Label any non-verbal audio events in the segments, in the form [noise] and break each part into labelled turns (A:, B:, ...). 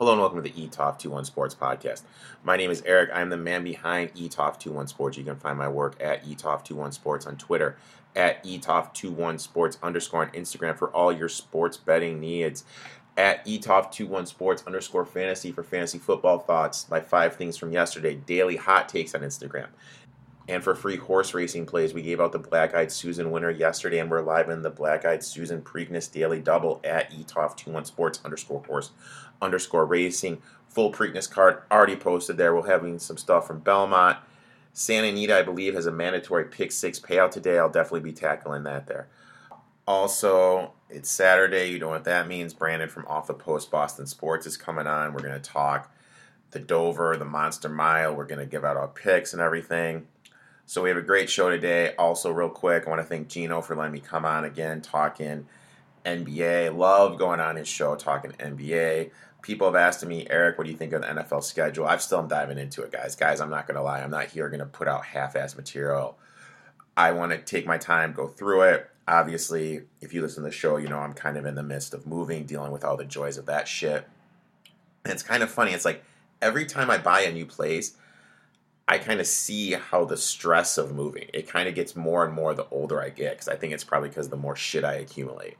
A: Hello and welcome to the ETOF21 Sports Podcast. My name is Eric. I'm the man behind ETOF21 Sports. You can find my work at ETOF21 Sports on Twitter, at ETOF21 Sports underscore on Instagram for all your sports betting needs, at ETOF21 Sports underscore fantasy for fantasy football thoughts, my five things from yesterday, daily hot takes on Instagram. And for free horse racing plays, we gave out the Black Eyed Susan winner yesterday, and we're live in the Black Eyed Susan Preakness Daily Double at ETOF21 Sports underscore horse underscore racing. Full Preakness card already posted there. We're having some stuff from Belmont. Santa Anita, I believe, has a mandatory pick six payout today. I'll definitely be tackling that there. Also, it's Saturday. You know what that means. Brandon from Off the Post Boston Sports is coming on. We're going to talk the Dover, the Monster Mile. We're going to give out our picks and everything. So we have a great show today. Also, real quick, I want to thank Gino for letting me come on again talking NBA. Love going on his show talking NBA people have asked me, Eric, what do you think of the NFL schedule? I'm still diving into it, guys. Guys, I'm not going to lie. I'm not here going to put out half ass material. I want to take my time, go through it. Obviously, if you listen to the show, you know I'm kind of in the midst of moving, dealing with all the joys of that shit. And it's kind of funny. It's like every time I buy a new place, I kind of see how the stress of moving, it kind of gets more and more the older I get because I think it's probably because the more shit I accumulate.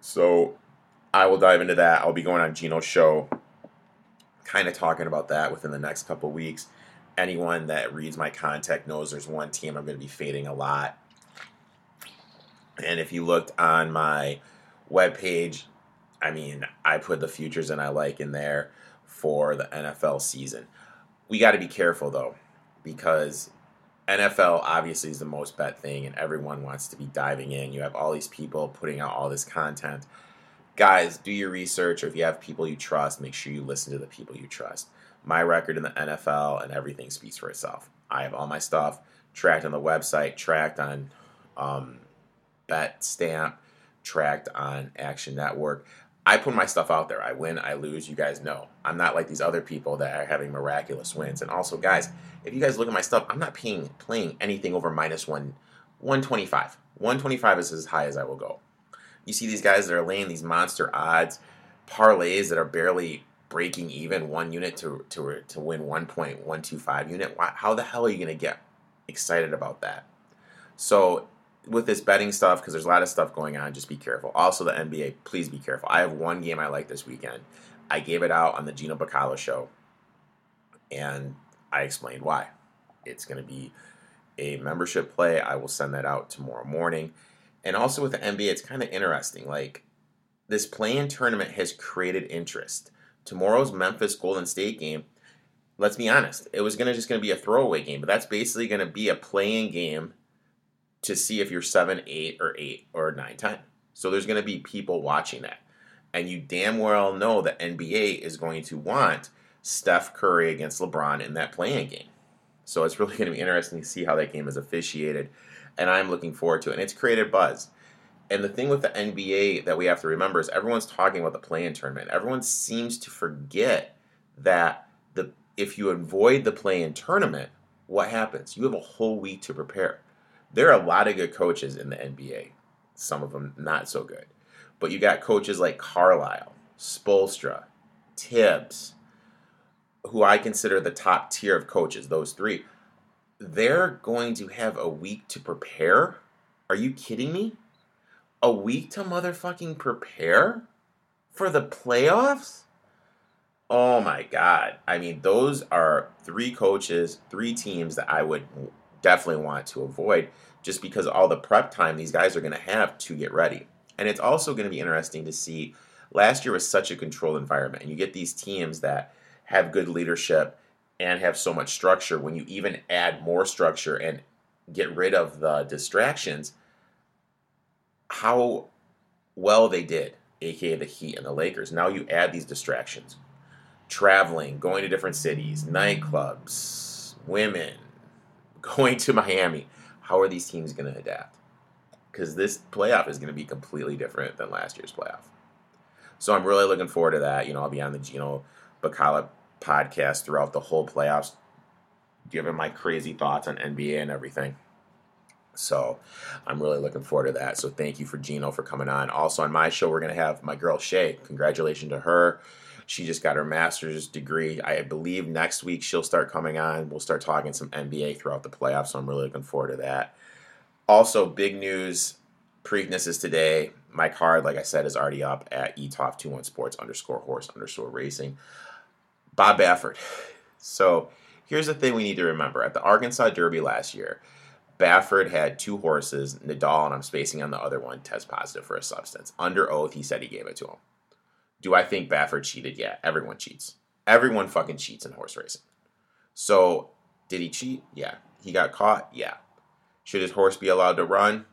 A: So I will dive into that. I'll be going on Gino's show, kind of talking about that within the next couple weeks. Anyone that reads my content knows there's one team I'm going to be fading a lot. And if you looked on my webpage, I mean, I put the futures and I like in there for the NFL season. We got to be careful though, because NFL obviously is the most bet thing, and everyone wants to be diving in. You have all these people putting out all this content guys, do your research, or if you have people you trust, make sure you listen to the people you trust. My record in the NFL and everything speaks for itself. I have all my stuff tracked on the website, tracked on um, BetStamp, tracked on Action Network. I put my stuff out there. I win, I lose. You guys know. I'm not like these other people that are having miraculous wins. And also, guys, if you guys look at my stuff, I'm not paying, playing anything over minus one, 125. 125 is as high as I will go. You see these guys that are laying these monster odds, parlays that are barely breaking even one unit to to to win 1.125 unit. How the hell are you going to get excited about that? So with this betting stuff, because there's a lot of stuff going on, just be careful. Also, the NBA, please be careful. I have one game I like this weekend. I gave it out on the Gino Bacala show, and I explained why. It's going to be a membership play. I will send that out tomorrow morning. And also with the NBA, it's kind of interesting. Like this play-in tournament has created interest. Tomorrow's Memphis Golden State game, let's be honest, it was gonna just gonna be a throwaway game, but that's basically gonna be a play-in game to see if you're seven, eight, or eight or nine, ten. So there's gonna be people watching that. And you damn well know that NBA is going to want Steph Curry against LeBron in that play-in game. So it's really going to be interesting to see how that game is officiated and I'm looking forward to it. And it's created buzz. And the thing with the NBA that we have to remember is everyone's talking about the play-in tournament. Everyone seems to forget that the if you avoid the play-in tournament, what happens? You have a whole week to prepare. There are a lot of good coaches in the NBA. Some of them not so good. But you got coaches like Carlisle, Spoelstra, Thibs, who I consider the top tier of coaches, those three they're going to have a week to prepare? Are you kidding me? A week to motherfucking prepare for the playoffs? Oh my god. I mean, those are three coaches, three teams that I would definitely want to avoid just because all the prep time these guys are going to have to get ready. And it's also going to be interesting to see last year was such a controlled environment and you get these teams that have good leadership and have so much structure, when you even add more structure and get rid of the distractions, how well they did, aka the Heat and the Lakers. Now you add these distractions traveling, going to different cities, nightclubs, women, [laughs] going to Miami. How are these teams going to adapt? Because this playoff is going to be completely different than last year's playoff. So I'm really looking forward to that. You know, I'll be on the Gino Bacala podcast throughout the whole playoffs, giving my crazy thoughts on NBA and everything. So I'm really looking forward to that. So thank you for Gino for coming on. Also on my show, we're gonna have my girl Shay. Congratulations to her. She just got her master's degree. I believe next week she'll start coming on. We'll start talking some NBA throughout the playoffs, so I'm really looking forward to that. Also, big news Preakness is today. My card, like I said, is already up at etop21 sports underscore horse underscore racing. Bob Baffert. So here's the thing we need to remember. At the Arkansas Derby last year, Baffert had two horses, Nadal, and I'm spacing on the other one, test positive for a substance. Under oath, he said he gave it to him. Do I think Baffert cheated? Yeah, everyone cheats. Everyone fucking cheats in horse racing. So, did he cheat? Yeah. He got caught? Yeah. Should his horse be allowed to run?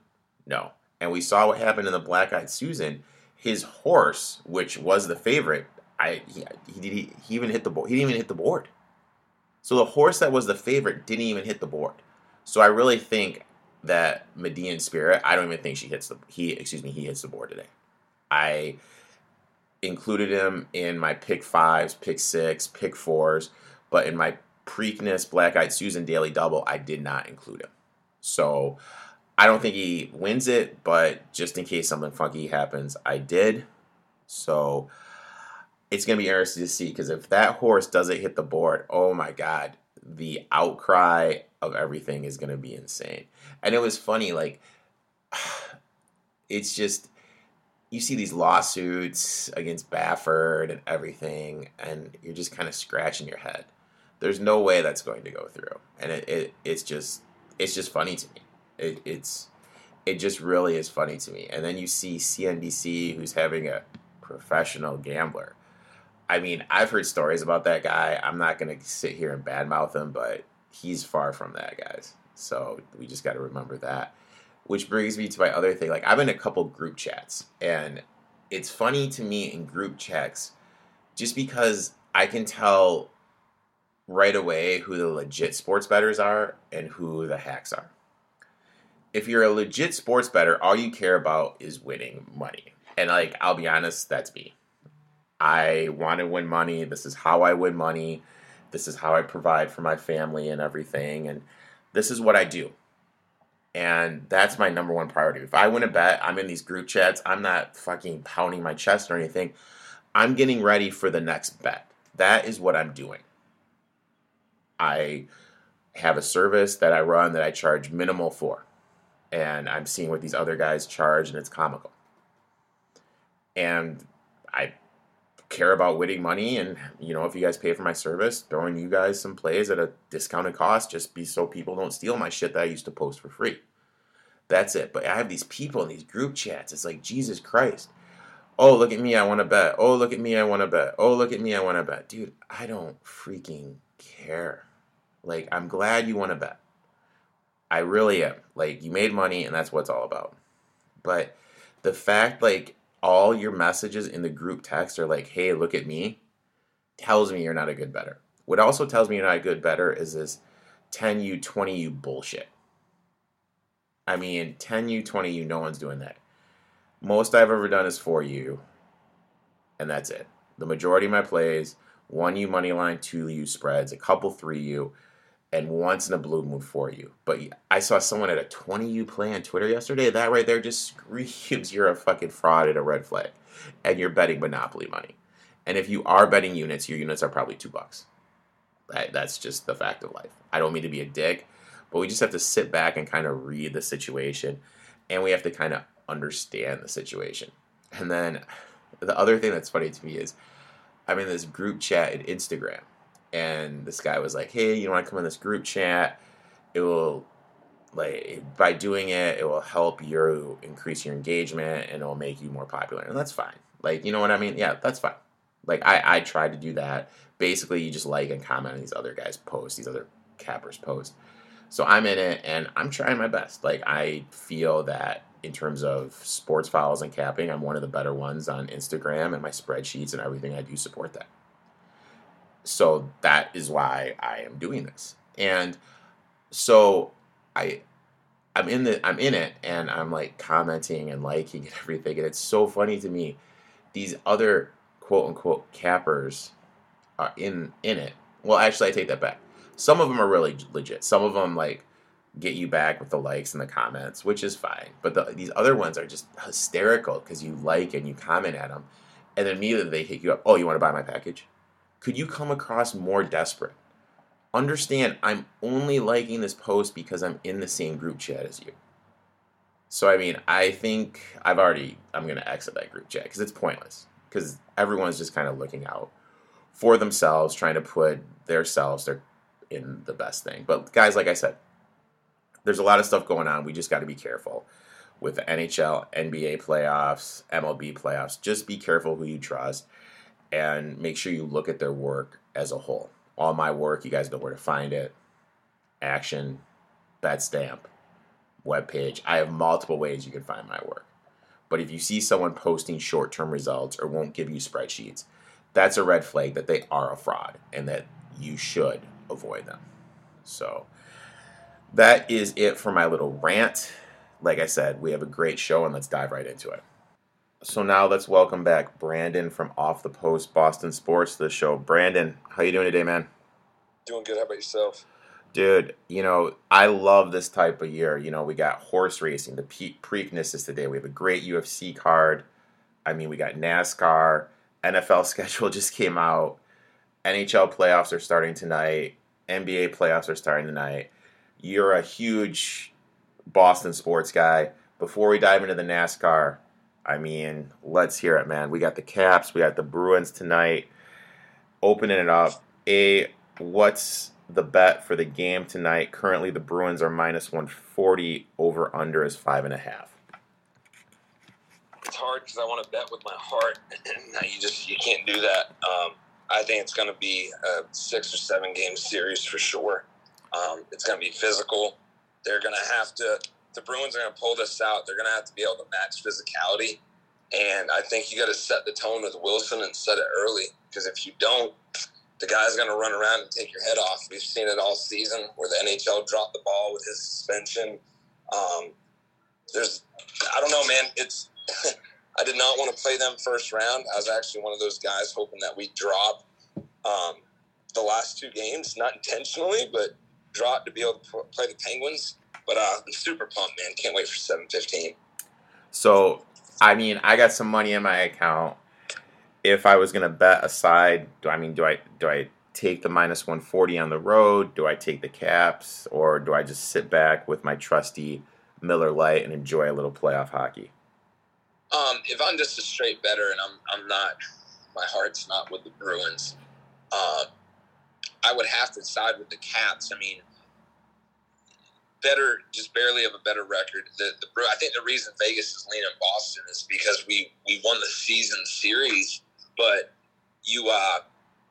A: No. And we saw what happened in the Black Eyed Susan. His horse, which was the favorite, I he, he, he, he even hit the board. He didn't even hit the board. So the horse that was the favorite didn't even hit the board. So I really think that Medina Spirit, I don't even think she hits the he excuse me, he hits the board today. I included him in my pick fives, pick six, pick fours, but in my Preakness Black Eyed Susan Daily Double, I did not include him. So I don't think he wins it, but just in case something funky happens, I did. So it's going to be interesting to see because if that horse doesn't hit the board, oh my God, the outcry of everything is going to be insane. And it was funny, like, [sighs] it's just, you see these lawsuits against Baffert and everything, and you're just kind of scratching your head. There's no way that's going to go through. And it, it it's just, it's just funny to me. It, it's, it just really is funny to me. And then you see CNBC, who's having a professional gambler. I mean, I've heard stories about that guy. I'm not going to sit here and badmouth him, but he's far from that, guys. So we just got to remember that. Which brings me to my other thing. Like, I'm in a couple group chats, and it's funny to me in group chats just because I can tell right away who the legit sports bettors are and who the hacks are. If you're a legit sports better, all you care about is winning money. And, like, I'll be honest, that's me. I want to win money. This is how I win money. This is how I provide for my family and everything. And this is what I do. And that's my number one priority. If I win a bet, I'm in these group chats. I'm not fucking pounding my chest or anything. I'm getting ready for the next bet. That is what I'm doing. I have a service that I run that I charge minimal for. And I'm seeing what these other guys charge, and it's comical. And care about winning money and you know if you guys pay for my service throwing you guys some plays at a discounted cost just be so people don't steal my shit that i used to post for free. That's it. But i have these people in these group chats. It's like jesus christ. Oh look at me. I want to bet. Oh look at me. I want to bet. Oh look at me. I want to bet. Dude i don't freaking care. Like i'm glad you want to bet. I really am. Like you made money and that's what it's all about. But the fact like all your messages in the group text are like, hey, look at me, tells me you're not a good better. What also tells me you're not a good better is this 10U, 20U bullshit. I mean, 10U, 20U, no one's doing that. Most I've ever done is 4U, and that's it. The majority of my plays, 1U money line, 2U spreads, a couple 3U, and once in a blue moon for you. But I saw someone at a 20U play on Twitter yesterday. That right there just [laughs] screams you're a fucking fraud and a red flag. And you're betting Monopoly money. And if you are betting units, your units are probably two bucks. That, that's just the fact of life. I don't mean to be a dick, but we just have to sit back and kind of read the situation. And we have to kind of understand the situation. And then the other thing that's funny to me is I'm in this group chat in Instagram and this guy was like, "Hey, you want to come in this group chat? It will like by doing it, it will help you increase your engagement and it will make you more popular." And that's fine. Like, you know what I mean? Yeah, that's fine. Like I I tried to do that. Basically, you just like and comment on these other guys' posts, these other cappers' posts. So I'm in it and I'm trying my best. Like I feel that in terms of sports files and capping, I'm one of the better ones on Instagram and my spreadsheets and everything I do support that so that is why I am doing this. And so I I'm in the I'm in it and I'm like commenting and liking [laughs] and everything and it's so funny to me these other quote unquote cappers are in in it. Well, actually I take that back. Some of them are really legit. Some of them like get you back with the likes and the comments, which is fine. But the, these other ones are just hysterical because you like and you comment at them and then immediately they hit you up. Oh, you want to buy my package? Could you come across more desperate? Understand, I'm only liking this post because I'm in the same group chat as you. So I mean, I think I've already I'm gonna exit that group chat because it's pointless. Because everyone's just kind of looking out for themselves, trying to put themselves their in the best thing. But guys, like I said, there's a lot of stuff going on. We just got to be careful with the NHL, NBA playoffs, MLB playoffs. Just be careful who you trust and make sure you look at their work as a whole. All my work, you guys know where to find it. Action, Betstamp, webpage. I have multiple ways you can find my work. But if you see someone posting short term results or won't give you spreadsheets, that's a red flag that they are a fraud and that you should avoid them. So that is it for my little rant. Like I said, we have a great show and let's dive right into it. So now let's welcome back Brandon from Off the Post Boston Sports to the show. Brandon, how you doing today, man?
B: Doing good. How about yourself?
A: Dude, you know, I love this type of year. You know, we got horse racing, the Preakness is today. We have a great UFC card. I mean, we got NASCAR. NFL [laughs] schedule just came out. NHL playoffs are starting tonight. NBA playoffs are starting tonight. You're a huge Boston sports guy. Before we dive into the NASCAR, I mean, let's hear it, man. We got the Caps, we got the Bruins tonight. Opening it up. A, what's the bet for the game tonight? Currently, the Bruins are minus 140. Over under is five and a half.
B: It's hard because I want to bet with my heart. [clears throat] you just you can't do that. Um, I think it's going to be a six or seven game series for sure. Um, it's going to be physical. They're going to have to. The Bruins are going to pull this out. They're going to have to be able to match physicality, and I think you got to set the tone with Wilson and set it early. Because if you don't, the guy's going to run around and take your head off. We've seen it all season where the NHL dropped the ball with his suspension. Um, there's, I don't know, man. It's [laughs] I did not want to play them first round. I was actually one of those guys hoping that we drop um, the last two games, not intentionally, but drop to be able to play the Penguins. But uh, I'm super pumped, man. Can't wait for 7:15.
A: So, I mean, I got some money in my account. If I was gonna bet aside, do I mean do I do I take the minus 140 on the road? Do I take the Caps, or do I just sit back with my trusty Miller Lite and enjoy a little playoff hockey?
B: Um, if I'm just a straight better and I'm I'm not, my heart's not with the Bruins. Uh, I would have to side with the Caps. I mean, better, just barely have a better record. The, the I think the reason Vegas is leaning Boston is because we we won the season series, but you uh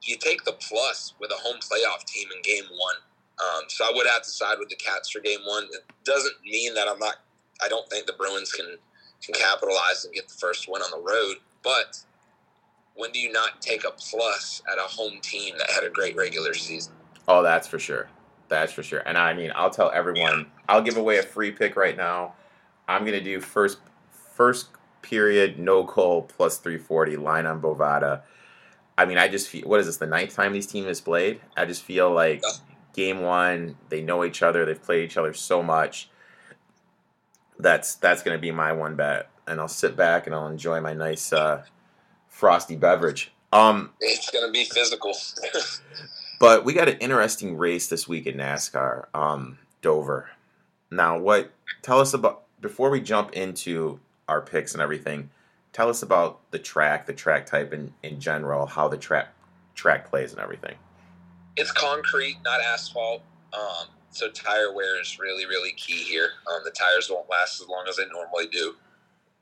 B: you take the plus with a home playoff team in game one. Um, so I would have to side with the Caps for game one. It doesn't mean that I'm not. I don't think the Bruins can can capitalize and get the first win on the road. But when do you not take a plus at a home team that had a great regular season?
A: Oh, that's for sure. That's for sure. And I mean, I'll tell everyone. I'll give away a free pick right now. I'm gonna do first first period no call plus 340 line on Bovada. I mean, I just feel what is this the ninth time these teams have played? I just feel like game one they know each other. They've played each other so much that's that's going to be my one bet, and I'll sit back and I'll enjoy my nice uh, frosty beverage. Um,
B: it's going to be physical. [laughs]
A: but we got an interesting race this week at NASCAR, um, Dover. Now, what? Tell us about before we jump into our picks and everything. Tell us about the track, the track type in, in general, how the track track plays and everything.
B: It's concrete, not asphalt. Um, so tire wear is really, really key here. Um, the tires won't last as long as they normally do.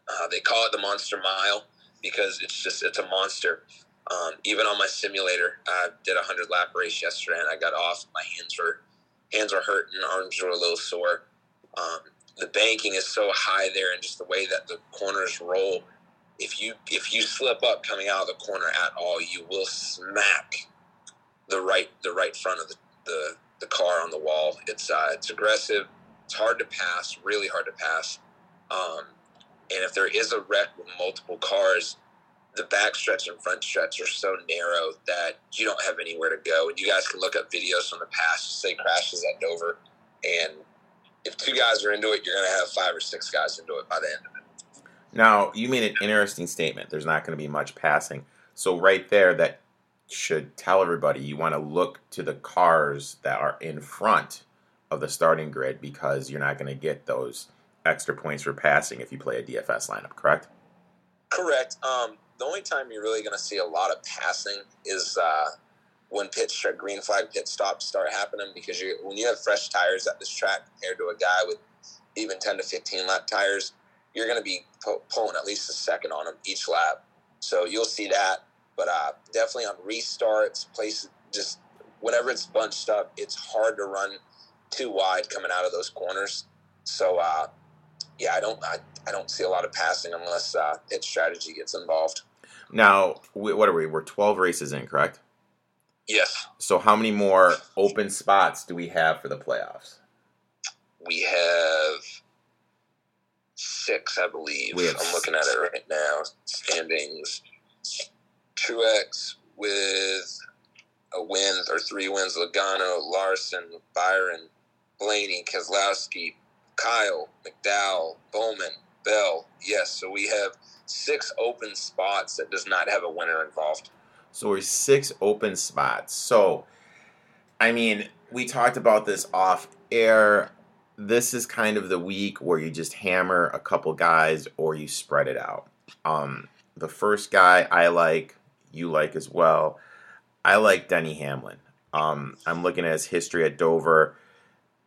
B: Uh, they call it the monster mile because it's just it's a monster. Um, even on my simulator, I did a hundred lap race yesterday, and I got off. My hands were hands were hurting, arms were a little sore. Um, the banking is so high there, and just the way that the corners roll. If you if you slip up coming out of the corner at all, you will smack the right the right front of the, the the car on the wall. It's uh, it's aggressive. It's hard to pass, really hard to pass. Um, and if there is a wreck with multiple cars, the back stretch and front stretch are so narrow that you don't have anywhere to go. And you guys can look up videos from the past, say crashes at Dover, and if two guys are into it, you're going to have five or six guys into it by the end of it.
A: Now, you made an interesting statement. There's not going to be much passing. So, right there, that should tell everybody you want to look to the cars that are in front of the starting grid because you're not going to get those extra points for passing if you play a DFS lineup, correct?
B: Correct. Um, the only time you're really going to see a lot of passing is uh, when pit green flag pit stops start happening because you when you have fresh tires at this track compared to a guy with even 10 to 15 lap tires, you're going to be pulling at least a second on them each lap. So you'll see that. But uh, definitely on restarts, places just whenever it's bunched up, it's hard to run too wide coming out of those corners. So uh, yeah, I don't I, I don't see a lot of passing unless uh, strategy gets involved.
A: Now, what are we? We're 12 races in, correct?
B: Yes.
A: So, how many more open spots do we have for the playoffs?
B: We have six, I believe. Have I'm looking at it right now. Standings. Truex with a win or three wins. Logano, Larson, Byron, Blaney, Keselowski, Kyle, McDowell, Bowman, Bell. Yes, so we have six open spots that does not have a winner involved.
A: So we're six open spots. So, I mean, we talked about this off air. This is kind of the week where you just hammer a couple guys or you spread it out. Um, the first guy I like, you like as well. I like Denny Hamlin. Um, I'm looking at his history at Dover.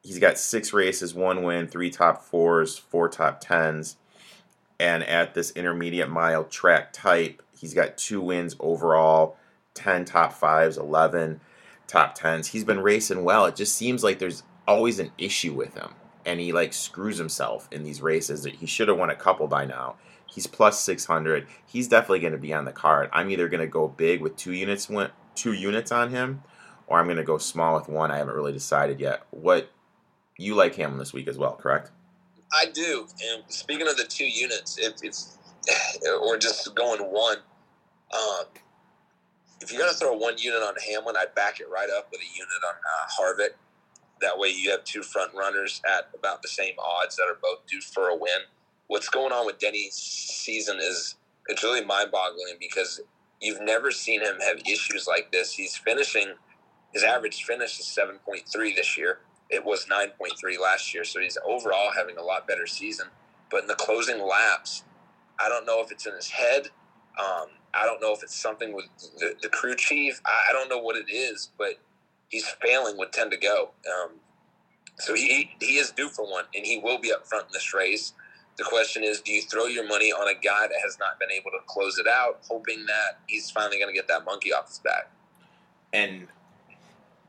A: He's got six races, one win, three top fours, four top tens. And at this intermediate mile track type, He's got two wins overall, 10 top fives, 11 top tens. He's been racing well. It just seems like there's always an issue with him. And he like screws himself in these races that he should have won a couple by now. He's plus 600. He's definitely going to be on the card. I'm either going to go big with two units, two units on him, or I'm going to go small with one. I haven't really decided yet. What you like Hamlin this week as well, correct?
B: I do. And speaking of the two units, if it's [sighs] or just going one. Um, if you're to throw one unit on Hamlin, I'd back it right up with a unit on uh, Harvick. That way, you have two front runners at about the same odds that are both due for a win. What's going on with Denny's season is it's really mind-boggling because you've never seen him have issues like this. He's finishing his average finish is 7.3 this year. It was 9.3 last year, so he's overall having a lot better season. But in the closing laps, I don't know if it's in his head. Um, I don't know if it's something with the, the crew chief. I, I, don't know what it is, but he's failing with 10 to go. Um, so he, he is due for one, and he will be up front in this race. The question is, do you throw your money on a guy that has not been able to close it out, hoping that he's finally going to get that monkey off his back?
A: And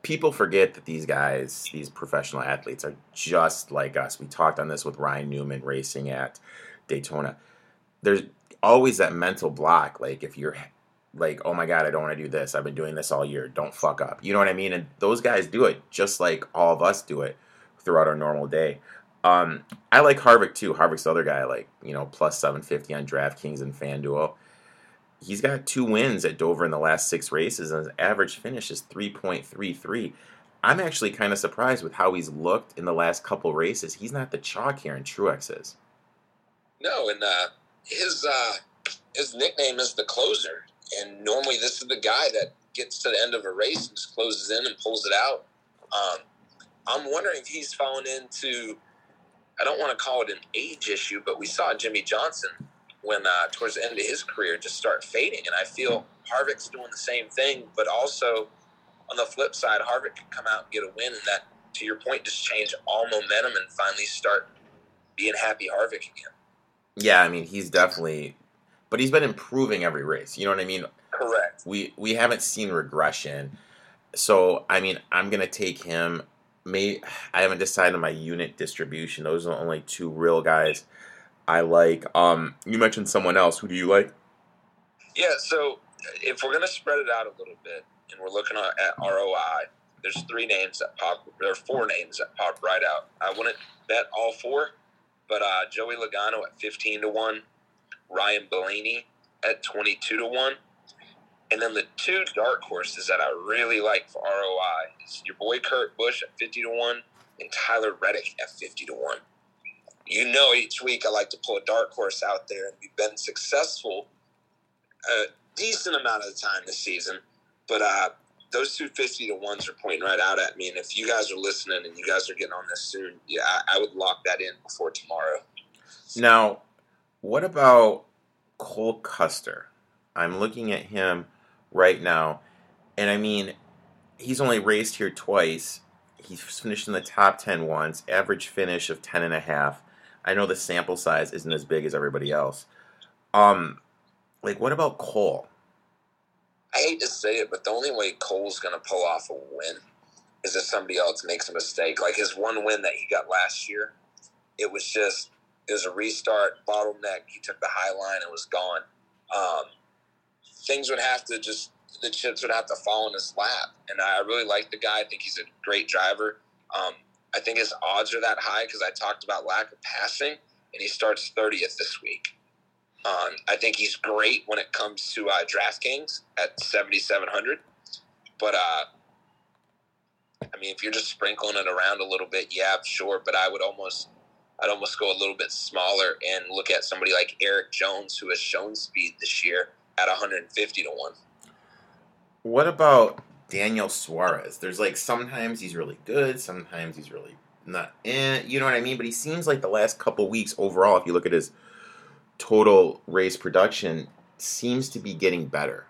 A: people forget that these guys, these professional athletes, are just like us. We talked on this with Ryan Newman racing at Daytona. There's always that mental block. Like if you're like, oh my god, I don't want to do this. I've been doing this all year. Don't fuck up. You know what I mean? And those guys do it just like all of us do it throughout our normal day. Um, I like Harvick too. Harvick's the other guy, like you know, plus seven fifty on DraftKings and FanDuel. He's got two wins at Dover in the last six races, and his average finish is three point three three. I'm actually kind of surprised with how he's looked in the last couple races. He's not the chalk here, and Truex is.
B: No, and uh, his uh, his nickname is the closer, and normally this is the guy that gets to the end of a race and just closes in and pulls it out. Um, I'm wondering if he's fallen into I don't want to call it an age issue, but we saw Jimmie Johnson when uh, towards the end of his career just start fading, and I feel Harvick's doing the same thing, but also on the flip side, Harvick can come out and get a win, and that, to your point, just change all momentum and finally start being happy Harvick again.
A: Yeah, I mean he's definitely, but he's been improving every race. You know what I mean?
B: Correct.
A: We we haven't seen regression, so I mean I'm gonna take him. May I haven't decided my unit distribution. Those are the only two real guys I like. Um, you mentioned someone else. Who do you like?
B: Yeah. So if we're gonna spread it out a little bit, and we're looking at ROI, there's three names that pop. There are four names that pop right out. I wouldn't bet all four but uh, Joey Logano at 15 to 1, Ryan Blaney at 22 to 1. And then the two dark horses that I really like for ROI is your boy Kurt Busch at 50 to 1 and Tyler Reddick at 50 to 1. You know, each week I like to pull a dark horse out there, and we've been successful a decent amount of the time this season. But uh, those two fifty to ones are pointing right out at me, and if you guys are listening and you guys are getting on this soon, yeah, I, I would lock that in before tomorrow.
A: Now, what about Cole Custer? I'm looking at him right now, and I mean, he's only raced here twice. He's finished in the top 10 once, average finish of 10 and a half. I know the sample size isn't as big as everybody else. Um, like, what about Cole?
B: I hate to say it, but the only way Cole's going to pull off a win is if somebody else makes a mistake. Like his one win that he got last year, it was just it was a restart, bottleneck. He took the high line and was gone. Um, things would have to just the chips would have to fall in his lap. And I really like the guy. I think he's a great driver. Um, I think his odds are that high because I talked about lack of passing, and he starts 30th this week. Um, I think he's great when it comes to uh, DraftKings at 7,700. But, uh, I mean, if you're just sprinkling it around a little bit, yeah, sure. But I would almost, I'd almost go a little bit smaller and look at somebody like Eric Jones, who has shown speed this year at 150 to one.
A: What about Daniel Suarez? There's like sometimes he's really good, sometimes he's really not. Eh, you know what I mean? But he seems like the last couple weeks overall, if you look at his total race production, seems to be getting better.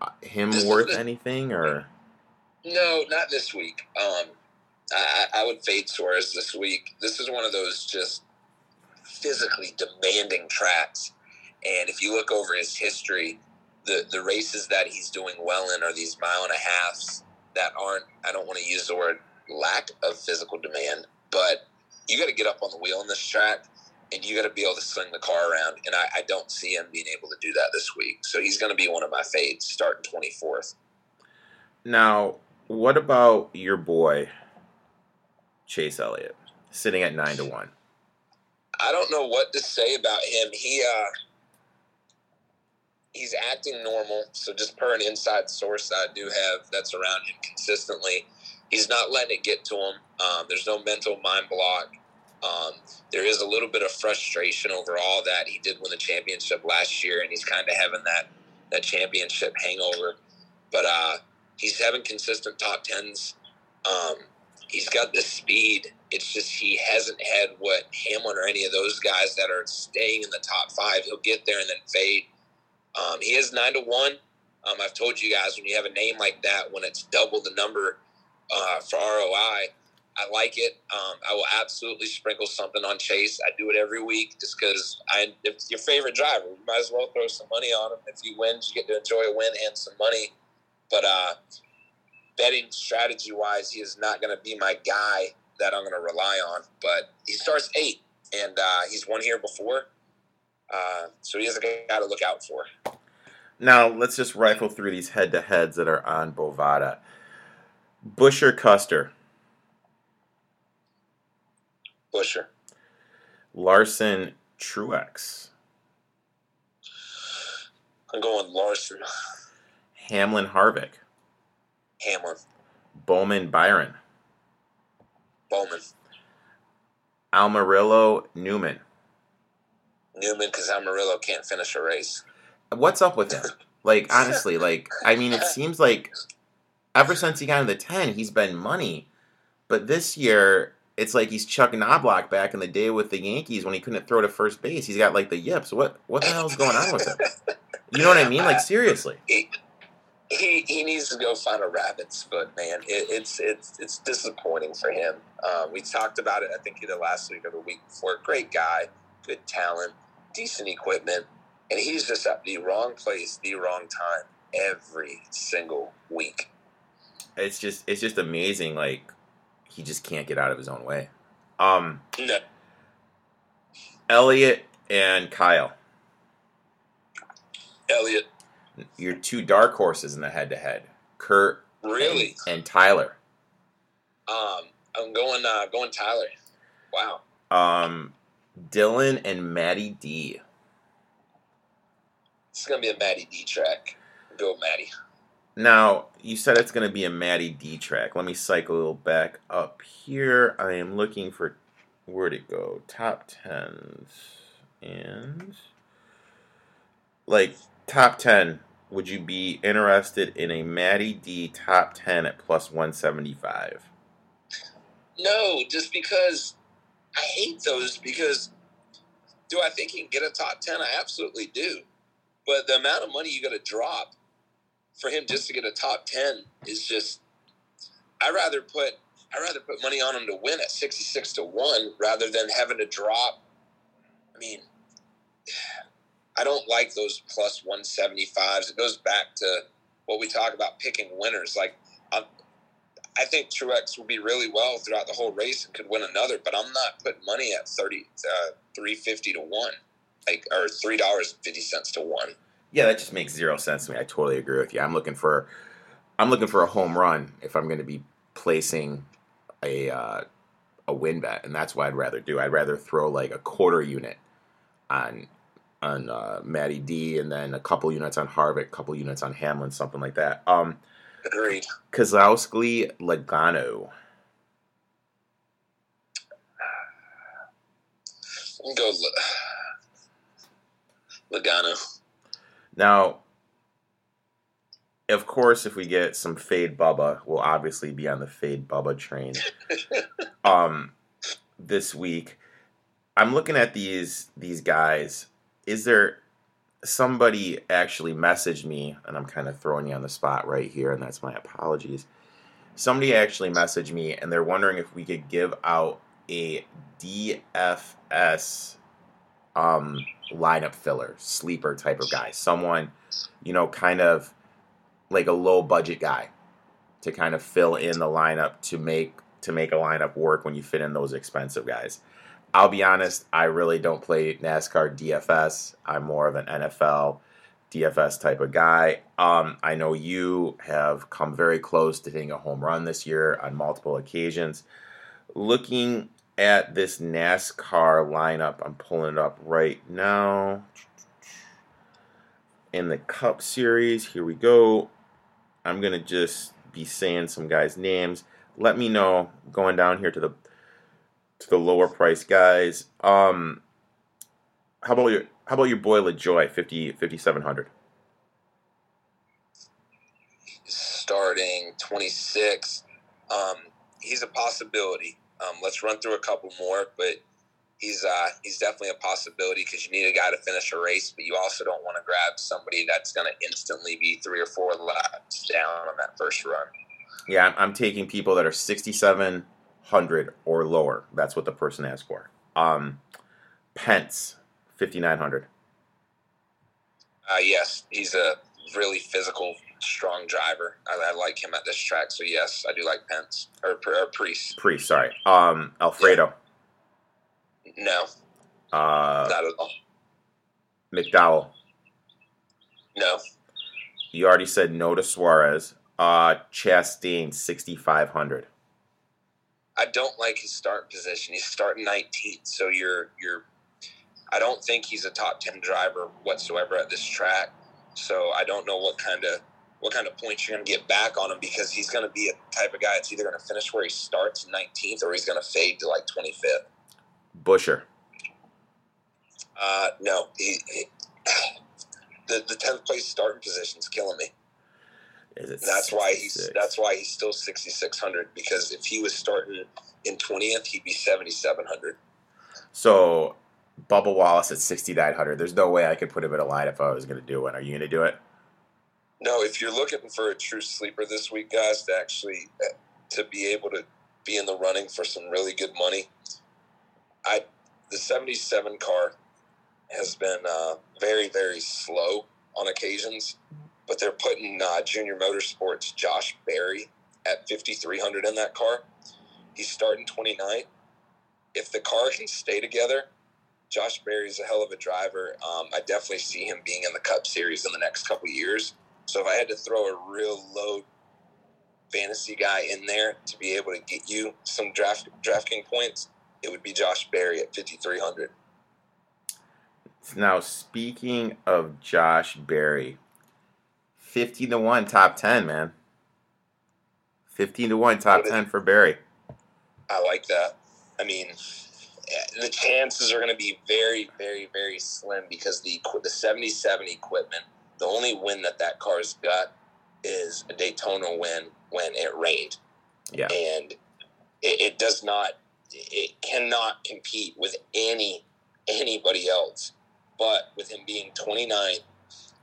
A: Uh, him
B: This
A: worth
B: the-
A: anything or?
B: No, not this week. Um, I, I would fade Suarez this week. This is one of those just physically demanding tracks. And if you look over his history, the, the races that he's doing well in are these mile and a halfs that aren't, I don't want to use the word lack of physical demand, but you got to get up on the wheel in this track and you got to be able to sling the car around. And I, I don't see him being able to do that this week. So he's going to be one of my fades starting 24th.
A: Now, what about your boy Chase Elliott sitting at nine to one?
B: I don't know what to say about him. He uh he's acting normal. So just per an inside source I do have that's around him consistently, he's not letting it get to him. Um, there's no mental mind block. Um, there is a little bit of frustration over all that he did win the championship last year, and he's kind of having that that championship hangover. But uh, he's having consistent top tens. Um, he's got the speed. It's just he hasn't had what Hamlin or any of those guys that are staying in the top five. He'll get there and then fade. Um, he is nine to one. Um, I've told you guys when you have a name like that, when it's double the number uh, for ROI, I like it. Um, I will absolutely sprinkle something on Chase. I do it every week just because I, your favorite driver, you might as well throw some money on him. If he wins, you get to enjoy a win and some money. But uh, betting strategy wise, he is not going to be my guy that I'm going to rely on. But he starts eight, and uh, he's won here before. Uh, so he is a guy to look out for.
A: Now, let's just rifle through these head to heads that are on Bovada. Busher Custer,
B: Busher.
A: Larson Truex,
B: I'm going Larson,
A: Hamlin Harvick,
B: Hamlin,
A: Bowman Byron,
B: Bowman,
A: Almirola Newman.
B: Newman, because Almirola can't finish a race.
A: What's up with him? Like, [laughs] honestly, like, I mean, it seems like ever since he got in the 10, he's been money. But this year, it's like he's Chuck Knobloch back in the day with the Yankees when he couldn't throw to first base. He's got like the yips. What what the hell's going on with him? You know what I mean? Like seriously. [laughs]
B: He, he, he needs to go find a rabbit's foot, man. It, it's it's it's disappointing for him. Uh, we talked about it, I think, either last week or the week before. Great guy, good talent, decent equipment, and he's just at the wrong place, the wrong time every single week.
A: It's just it's just amazing. Like he just can't get out of his own way. Um,
B: No,
A: Elliott and Kyle,
B: Elliott,
A: your two dark horses in the head to head. Kurt
B: really?
A: and, and Tyler.
B: Um, I'm going uh, going Tyler. Wow.
A: Um, Dillon and Matty D.
B: It's gonna be a Matty D track. Go Maddie.
A: Now, you said it's going to be a Matty D track. Let me cycle back up here. I am looking for where'd it go? Top tens and like top ten. Would you be interested in a Matty D top ten at plus one seventy five?
B: No, just because I hate those because do I think he can get a top 10? I absolutely do. But the amount of money you got to drop for him just to get a top 10 is just I rather put I rather put money on him to win at 66 to 1 rather than having to drop I mean I don't like those plus 175s. It goes back to what we talk about picking winners. Like I think Truex will be really well throughout the whole race and could win another, but I'm not putting money at 30, uh, 350 to 1, like, or $3.50 to 1.
A: Yeah, that just makes zero sense to me. I totally agree with you. I'm looking for, I'm looking for a home run if I'm going to be placing a, uh, a win bet, and that's what I'd rather do. I'd rather throw like a quarter unit on on uh, Matty D, and then a couple units on Harvick, a couple units on Hamlin, something like that. Um,
B: Agreed.
A: Keselowski Logano.
B: Go Logano.
A: Now, of course, if we get some fade Bubba, we'll obviously be on the fade Bubba train. [laughs] um, this week, I'm looking at these these guys. Is there somebody actually messaged me, and I'm kind of throwing you on the spot right here, and that's my apologies. Somebody actually messaged me, and they're wondering if we could give out a DFS um, lineup filler, sleeper type of guy. Someone, you know, kind of like a low budget guy to kind of fill in the lineup to make to make a lineup work when you fit in those expensive guys. I'll be honest, I really don't play NASCAR DFS. I'm more of an NFL DFS type of guy. Um, I know you have come very close to hitting a home run this year on multiple occasions. Looking at this NASCAR lineup, I'm pulling it up right now. In the Cup Series, here we go. I'm going to just be saying some guys' names. Let me know going down here to the to the lower price guys. Um, how about your how about your boy LaJoie, 50 5700?
B: Starting 26. Um, he's a possibility. Um, let's run through a couple more, but he's uh, he's definitely a possibility because you need a guy to finish a race, but you also don't want to grab somebody that's going to instantly be three or four laps down on that first run.
A: Yeah, I'm, I'm taking people that are 67 hundred or lower. That's what the person asked for. Um, Pence, fifty nine hundred.
B: Uh, yes, he's a really physical, strong driver. I, I, like him at this track, so yes, I do like Pence or, or Preece.
A: Preece, sorry. Um, Alfredo.
B: Yeah. No.
A: Uh,
B: not at all.
A: McDowell.
B: No.
A: You already said no to Suarez. Uh, Chastain, sixty five hundred.
B: I don't like his start position. He's starting 19th, so you're you're. I don't think he's a top 10 driver whatsoever at this track. So I don't know what kind of what kind of points you're going to get back on him because he's going to be a type of guy that's either going to finish where he starts 19th or he's going to fade to like 25th.
A: Busher.
B: Uh, no, he, he, [clears throat] the the 10th place starting position is killing me that's why he's that's why he's still 6600 because if he was starting in 20th he'd be 7700
A: so Bubba Wallace at 6900 there's no way I could put him in a line if I was going to do one. are you going to do it?
B: No if you're looking for a true sleeper this week guys to actually uh, to be able to be in the running for some really good money I the 77 car has been uh, very very slow on occasions but they're putting uh, Junior Motorsports Josh Berry at 5,300 in that car. He's starting 29th. If the car can stay together, Josh Berry's a hell of a driver. Um, I definitely see him being in the Cup Series in the next couple years. So if I had to throw a real low fantasy guy in there to be able to get you some draft DraftKings points, it would be Josh Berry at 5,300.
A: Now, speaking of Josh Berry, 15 to 1 top 10, man. 15 to 1 top 10 for Berry.
B: I like that. I mean, eh, the chances are going to be very, very, very slim because the the 77 equipment, the only win that that car's got is a Daytona win when it rained.
A: Yeah.
B: And it, it does not, it cannot compete with any anybody else. But with him being 29,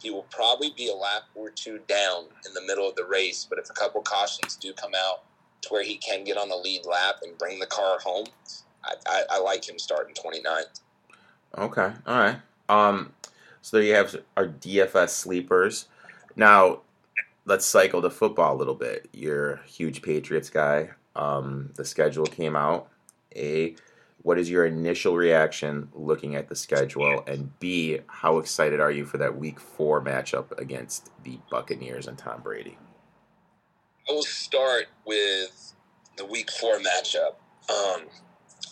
B: he will probably be a lap or two down in the middle of the race. But if a couple cautions do come out to where he can get on the lead lap and bring the car home, I, I, I like him starting 29th.
A: Okay, all right. Um, so there you have our DFS sleepers. Now, let's cycle to football a little bit. You're a huge Patriots guy. Um, the schedule came out. A, what is your initial reaction looking at the schedule? And B, how excited are you for that Week Four matchup against the Buccaneers and Tom Brady?
B: I will start with the Week Four matchup. Um,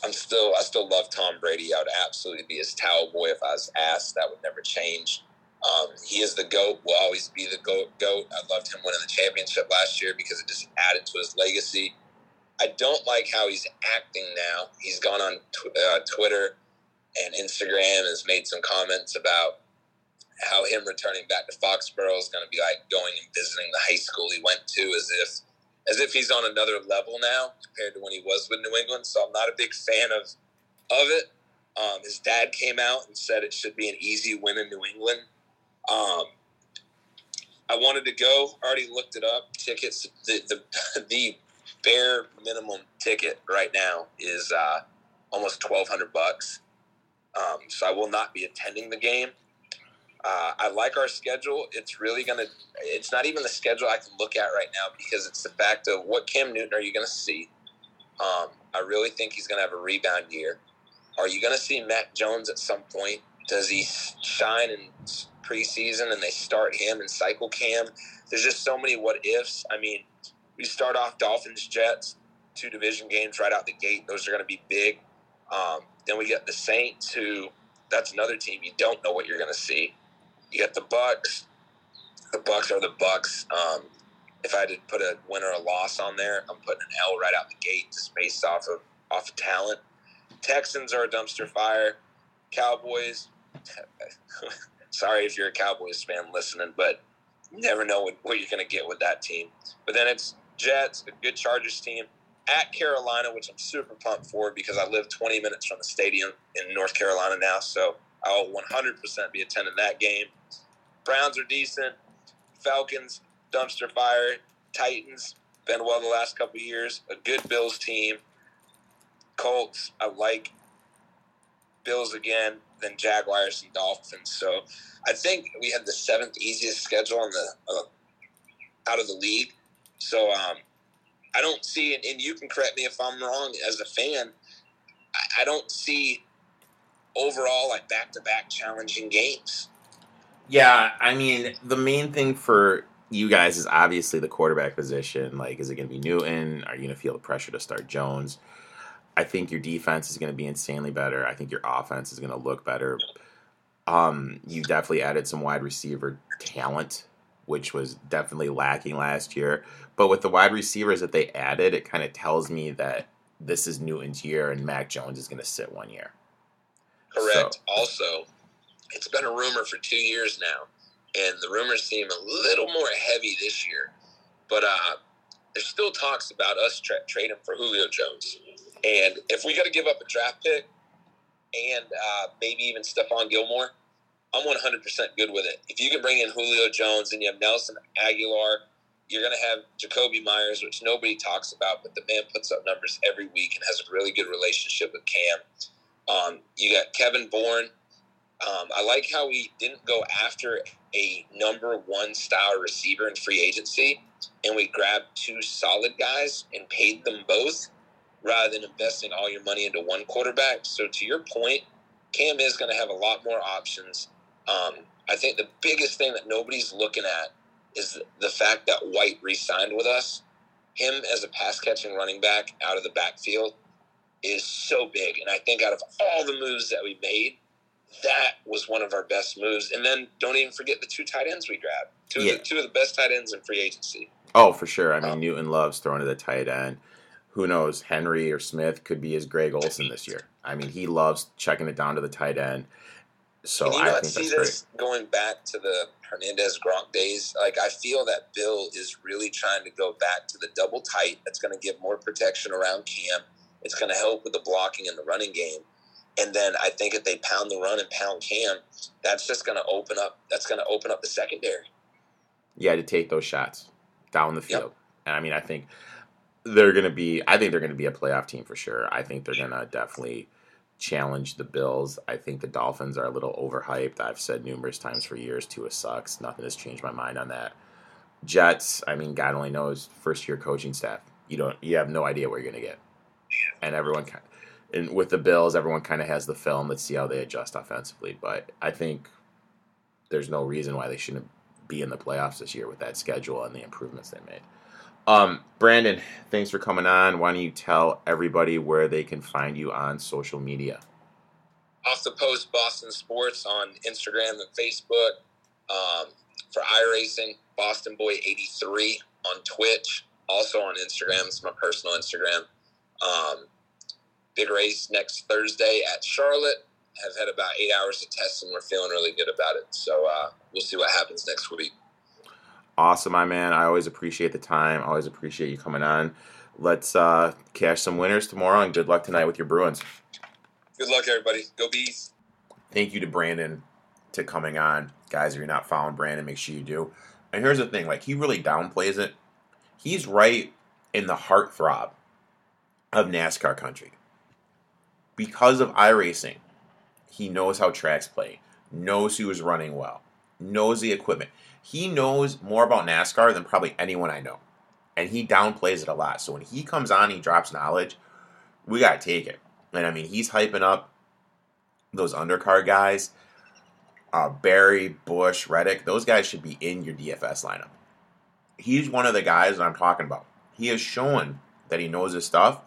B: I'm still, I still love Tom Brady. I would absolutely be his towel boy if I was asked. That would never change. Um, he is the GOAT, will always be the GOAT. GOAT. I loved him winning the championship last year because it just added to his legacy. I don't like how he's acting now. He's gone on tw- uh, Twitter and Instagram has made some comments about how him returning back to Foxborough is going to be like going and visiting the high school he went to as if as if he's on another level now compared to when he was with New England. So I'm not a big fan of of it. Um, his dad came out and said it should be an easy win in New England. Um, I wanted to go. Already looked it up. Tickets. The the, [laughs] the bare minimum ticket right now is uh, almost twelve hundred bucks. Um, so I will not be attending the game. Uh, I like our schedule. It's really gonna. It's not even the schedule I can look at right now because it's the fact of what Cam Newton are you to see. Um, I really think he's to have a rebound year. Are you to see Mac Jones at some point? Does he shine in preseason and they start him and cycle Cam? There's just so many what ifs. I mean, we start off Dolphins Jets, two division games right out the gate. Those are going to be big. Um, then we get the Saints, who that's another team you don't know what you're going to see. You get the Bucks. The Bucks are the Bucks. Um, if I had to put a win or a loss on there, I'm putting an L right out the gate, just based off of off of talent. Texans are a dumpster fire. Cowboys. [laughs] sorry if you're a Cowboys fan listening, but you never know what, what you're going to get with that team. But then it's Jets, a good Chargers team at Carolina, which I'm super pumped for because I live 20 minutes from the stadium in North Carolina now, so I'll 100% be attending that game. Browns are decent. Falcons, dumpster fire. Titans, been well the last couple years. A good Bills team. Colts, I like. Bills again, then Jaguars and Dolphins. So I think we had the seventh easiest schedule on the uh, out of the league. So um, I don't see, and you can correct me if I'm wrong as a fan. I don't see overall like back to back challenging games.
A: Yeah, I mean, the main thing for you guys is obviously the quarterback position. Like, is it going to be Newton? Are you going to feel the pressure to start Jones? I think your defense is going to be insanely better. I think your offense is going to look better. Um, you definitely added some wide receiver talent, which was definitely lacking last year. But with the wide receivers that they added, it kind of tells me that this is Newton's year and Mac Jones is going to sit one year.
B: Correct. So. Also, it's been a rumor for two years now, and the rumors seem a little more heavy this year. But uh, there's still talks about us tra- trading for Julio Jones. And if we got to give up a draft pick and uh, maybe even Stephon Gilmore, I'm 100% good with it. If you can bring in Julio Jones and you have Nelson Agholor, you're going to have Jakobi Meyers, which nobody talks about, but the man puts up numbers every week and has a really good relationship with Cam. Um, you got Kevin Bourne. Um, I like how we didn't go after a number one style receiver in free agency, and we grabbed two solid guys and paid them both rather than investing all your money into one quarterback. So, to your point, Cam is going to have a lot more options. Um, I think the biggest thing that nobody's looking at is the fact that White re signed with us. Him as a pass catching running back out of the backfield is so big. And I think out of all the moves that we made, that was one of our best moves. And then don't even forget the two tight ends we grabbed. Two, yeah. of, the, two of the best tight ends in free agency.
A: Oh, for sure. I mean, um, Newton loves throwing to the tight end. Who knows? Henry or Smith could be his Greg Olsen this year. I mean, he loves checking it down to the tight end. So
B: Can you
A: I
B: not
A: think
B: see
A: that's great.
B: this going back to the Hernandez Gronk days? Like I feel that Bill is really trying to go back to the double tight. That's going to give more protection around Cam. It's going to help with the blocking in the running game. And then I think if they pound the run and pound Cam, that's just going to open up. That's going to open up the secondary.
A: Yeah, to take those shots down the
B: Yep.
A: field. And I mean, I think they're going to be. I think they're going to be a playoff team for sure. I think they're going to definitely challenge the Bills. I think the Dolphins are a little overhyped. I've said numerous times for years Tua sucks. Nothing has changed my mind on that. Jets. I mean, God only knows. First year coaching staff. You don't. You have no idea what you're going to get. And everyone. ki- And with the Bills, everyone kind of has the film. Let's see how they adjust offensively. But I think there's no reason why they shouldn't be in the playoffs this year with that schedule and the improvements they made. Um, Brandon, thanks for coming on. Why don't you tell everybody where they can find you on social media?
B: Off the post Boston Sports on Instagram and Facebook. Um, for iRacing, Boston Boy 83 on Twitch. Also on Instagram. It's my personal Instagram. Um, big race next Thursday at Charlotte. Have had about eight hours of tests and we're feeling really good about it. So uh, we'll see what happens next week.
A: Awesome, my man. I always appreciate the time. I always appreciate you coming on. Let's uh, cash some winners tomorrow, and good luck tonight with your Bruins.
B: Good luck, everybody. Go Bees.
A: thank you to Brandon to coming on. Guys, if you're not following Brandon, make sure you do. And here's the thing, like he really downplays it. He's right in the heartthrob of NASCAR country. Because of iRacing, he knows how tracks play, knows who is running well, knows the equipment. He knows more about NASCAR than probably anyone I know. And he downplays it a lot. So when he comes on, he drops knowledge. We got to take it. And I mean, he's hyping up those undercard guys, uh, Berry, Busch, Reddick, those guys should be in your DFS lineup. He's one of the guys that I'm talking about. He has shown that he knows his stuff.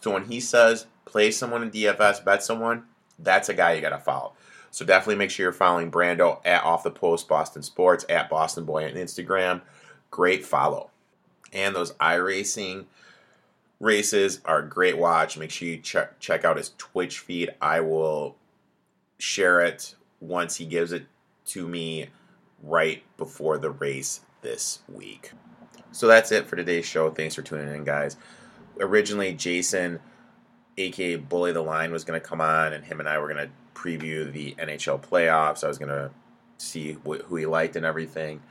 A: So when he says play someone in DFS, bet someone, that's a guy you got to follow. So definitely make sure you're following Brando at Off the Post Boston Sports at Boston Boy on Instagram. Great follow. And those iRacing races are a great watch. Make sure you check check out his Twitch feed. I will share it once he gives it to me right before the race this week. So that's it for today's show. Thanks for tuning in, guys. Originally, Jason, aka Bully the Line, was going to come on, and him and I were going to preview the NHL playoffs. I was going to see wh- who he liked and everything.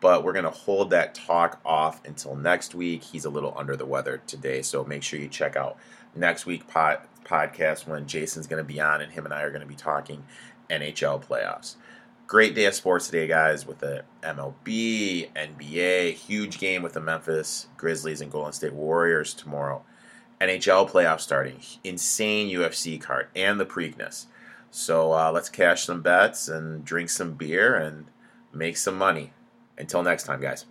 A: But we're going to hold that talk off until next week. He's a little under the weather today, so make sure you check out next week pod, podcast when Jason's going to be on and him and I are going to be talking NHL playoffs. Great day of sports today, guys, with the MLB, NBA, huge game with the Memphis Grizzlies and Golden State Warriors tomorrow. NHL playoffs starting, insane UFC card, and the Preakness. So uh, let's cash some bets and drink some beer and make some money. Until next time, guys.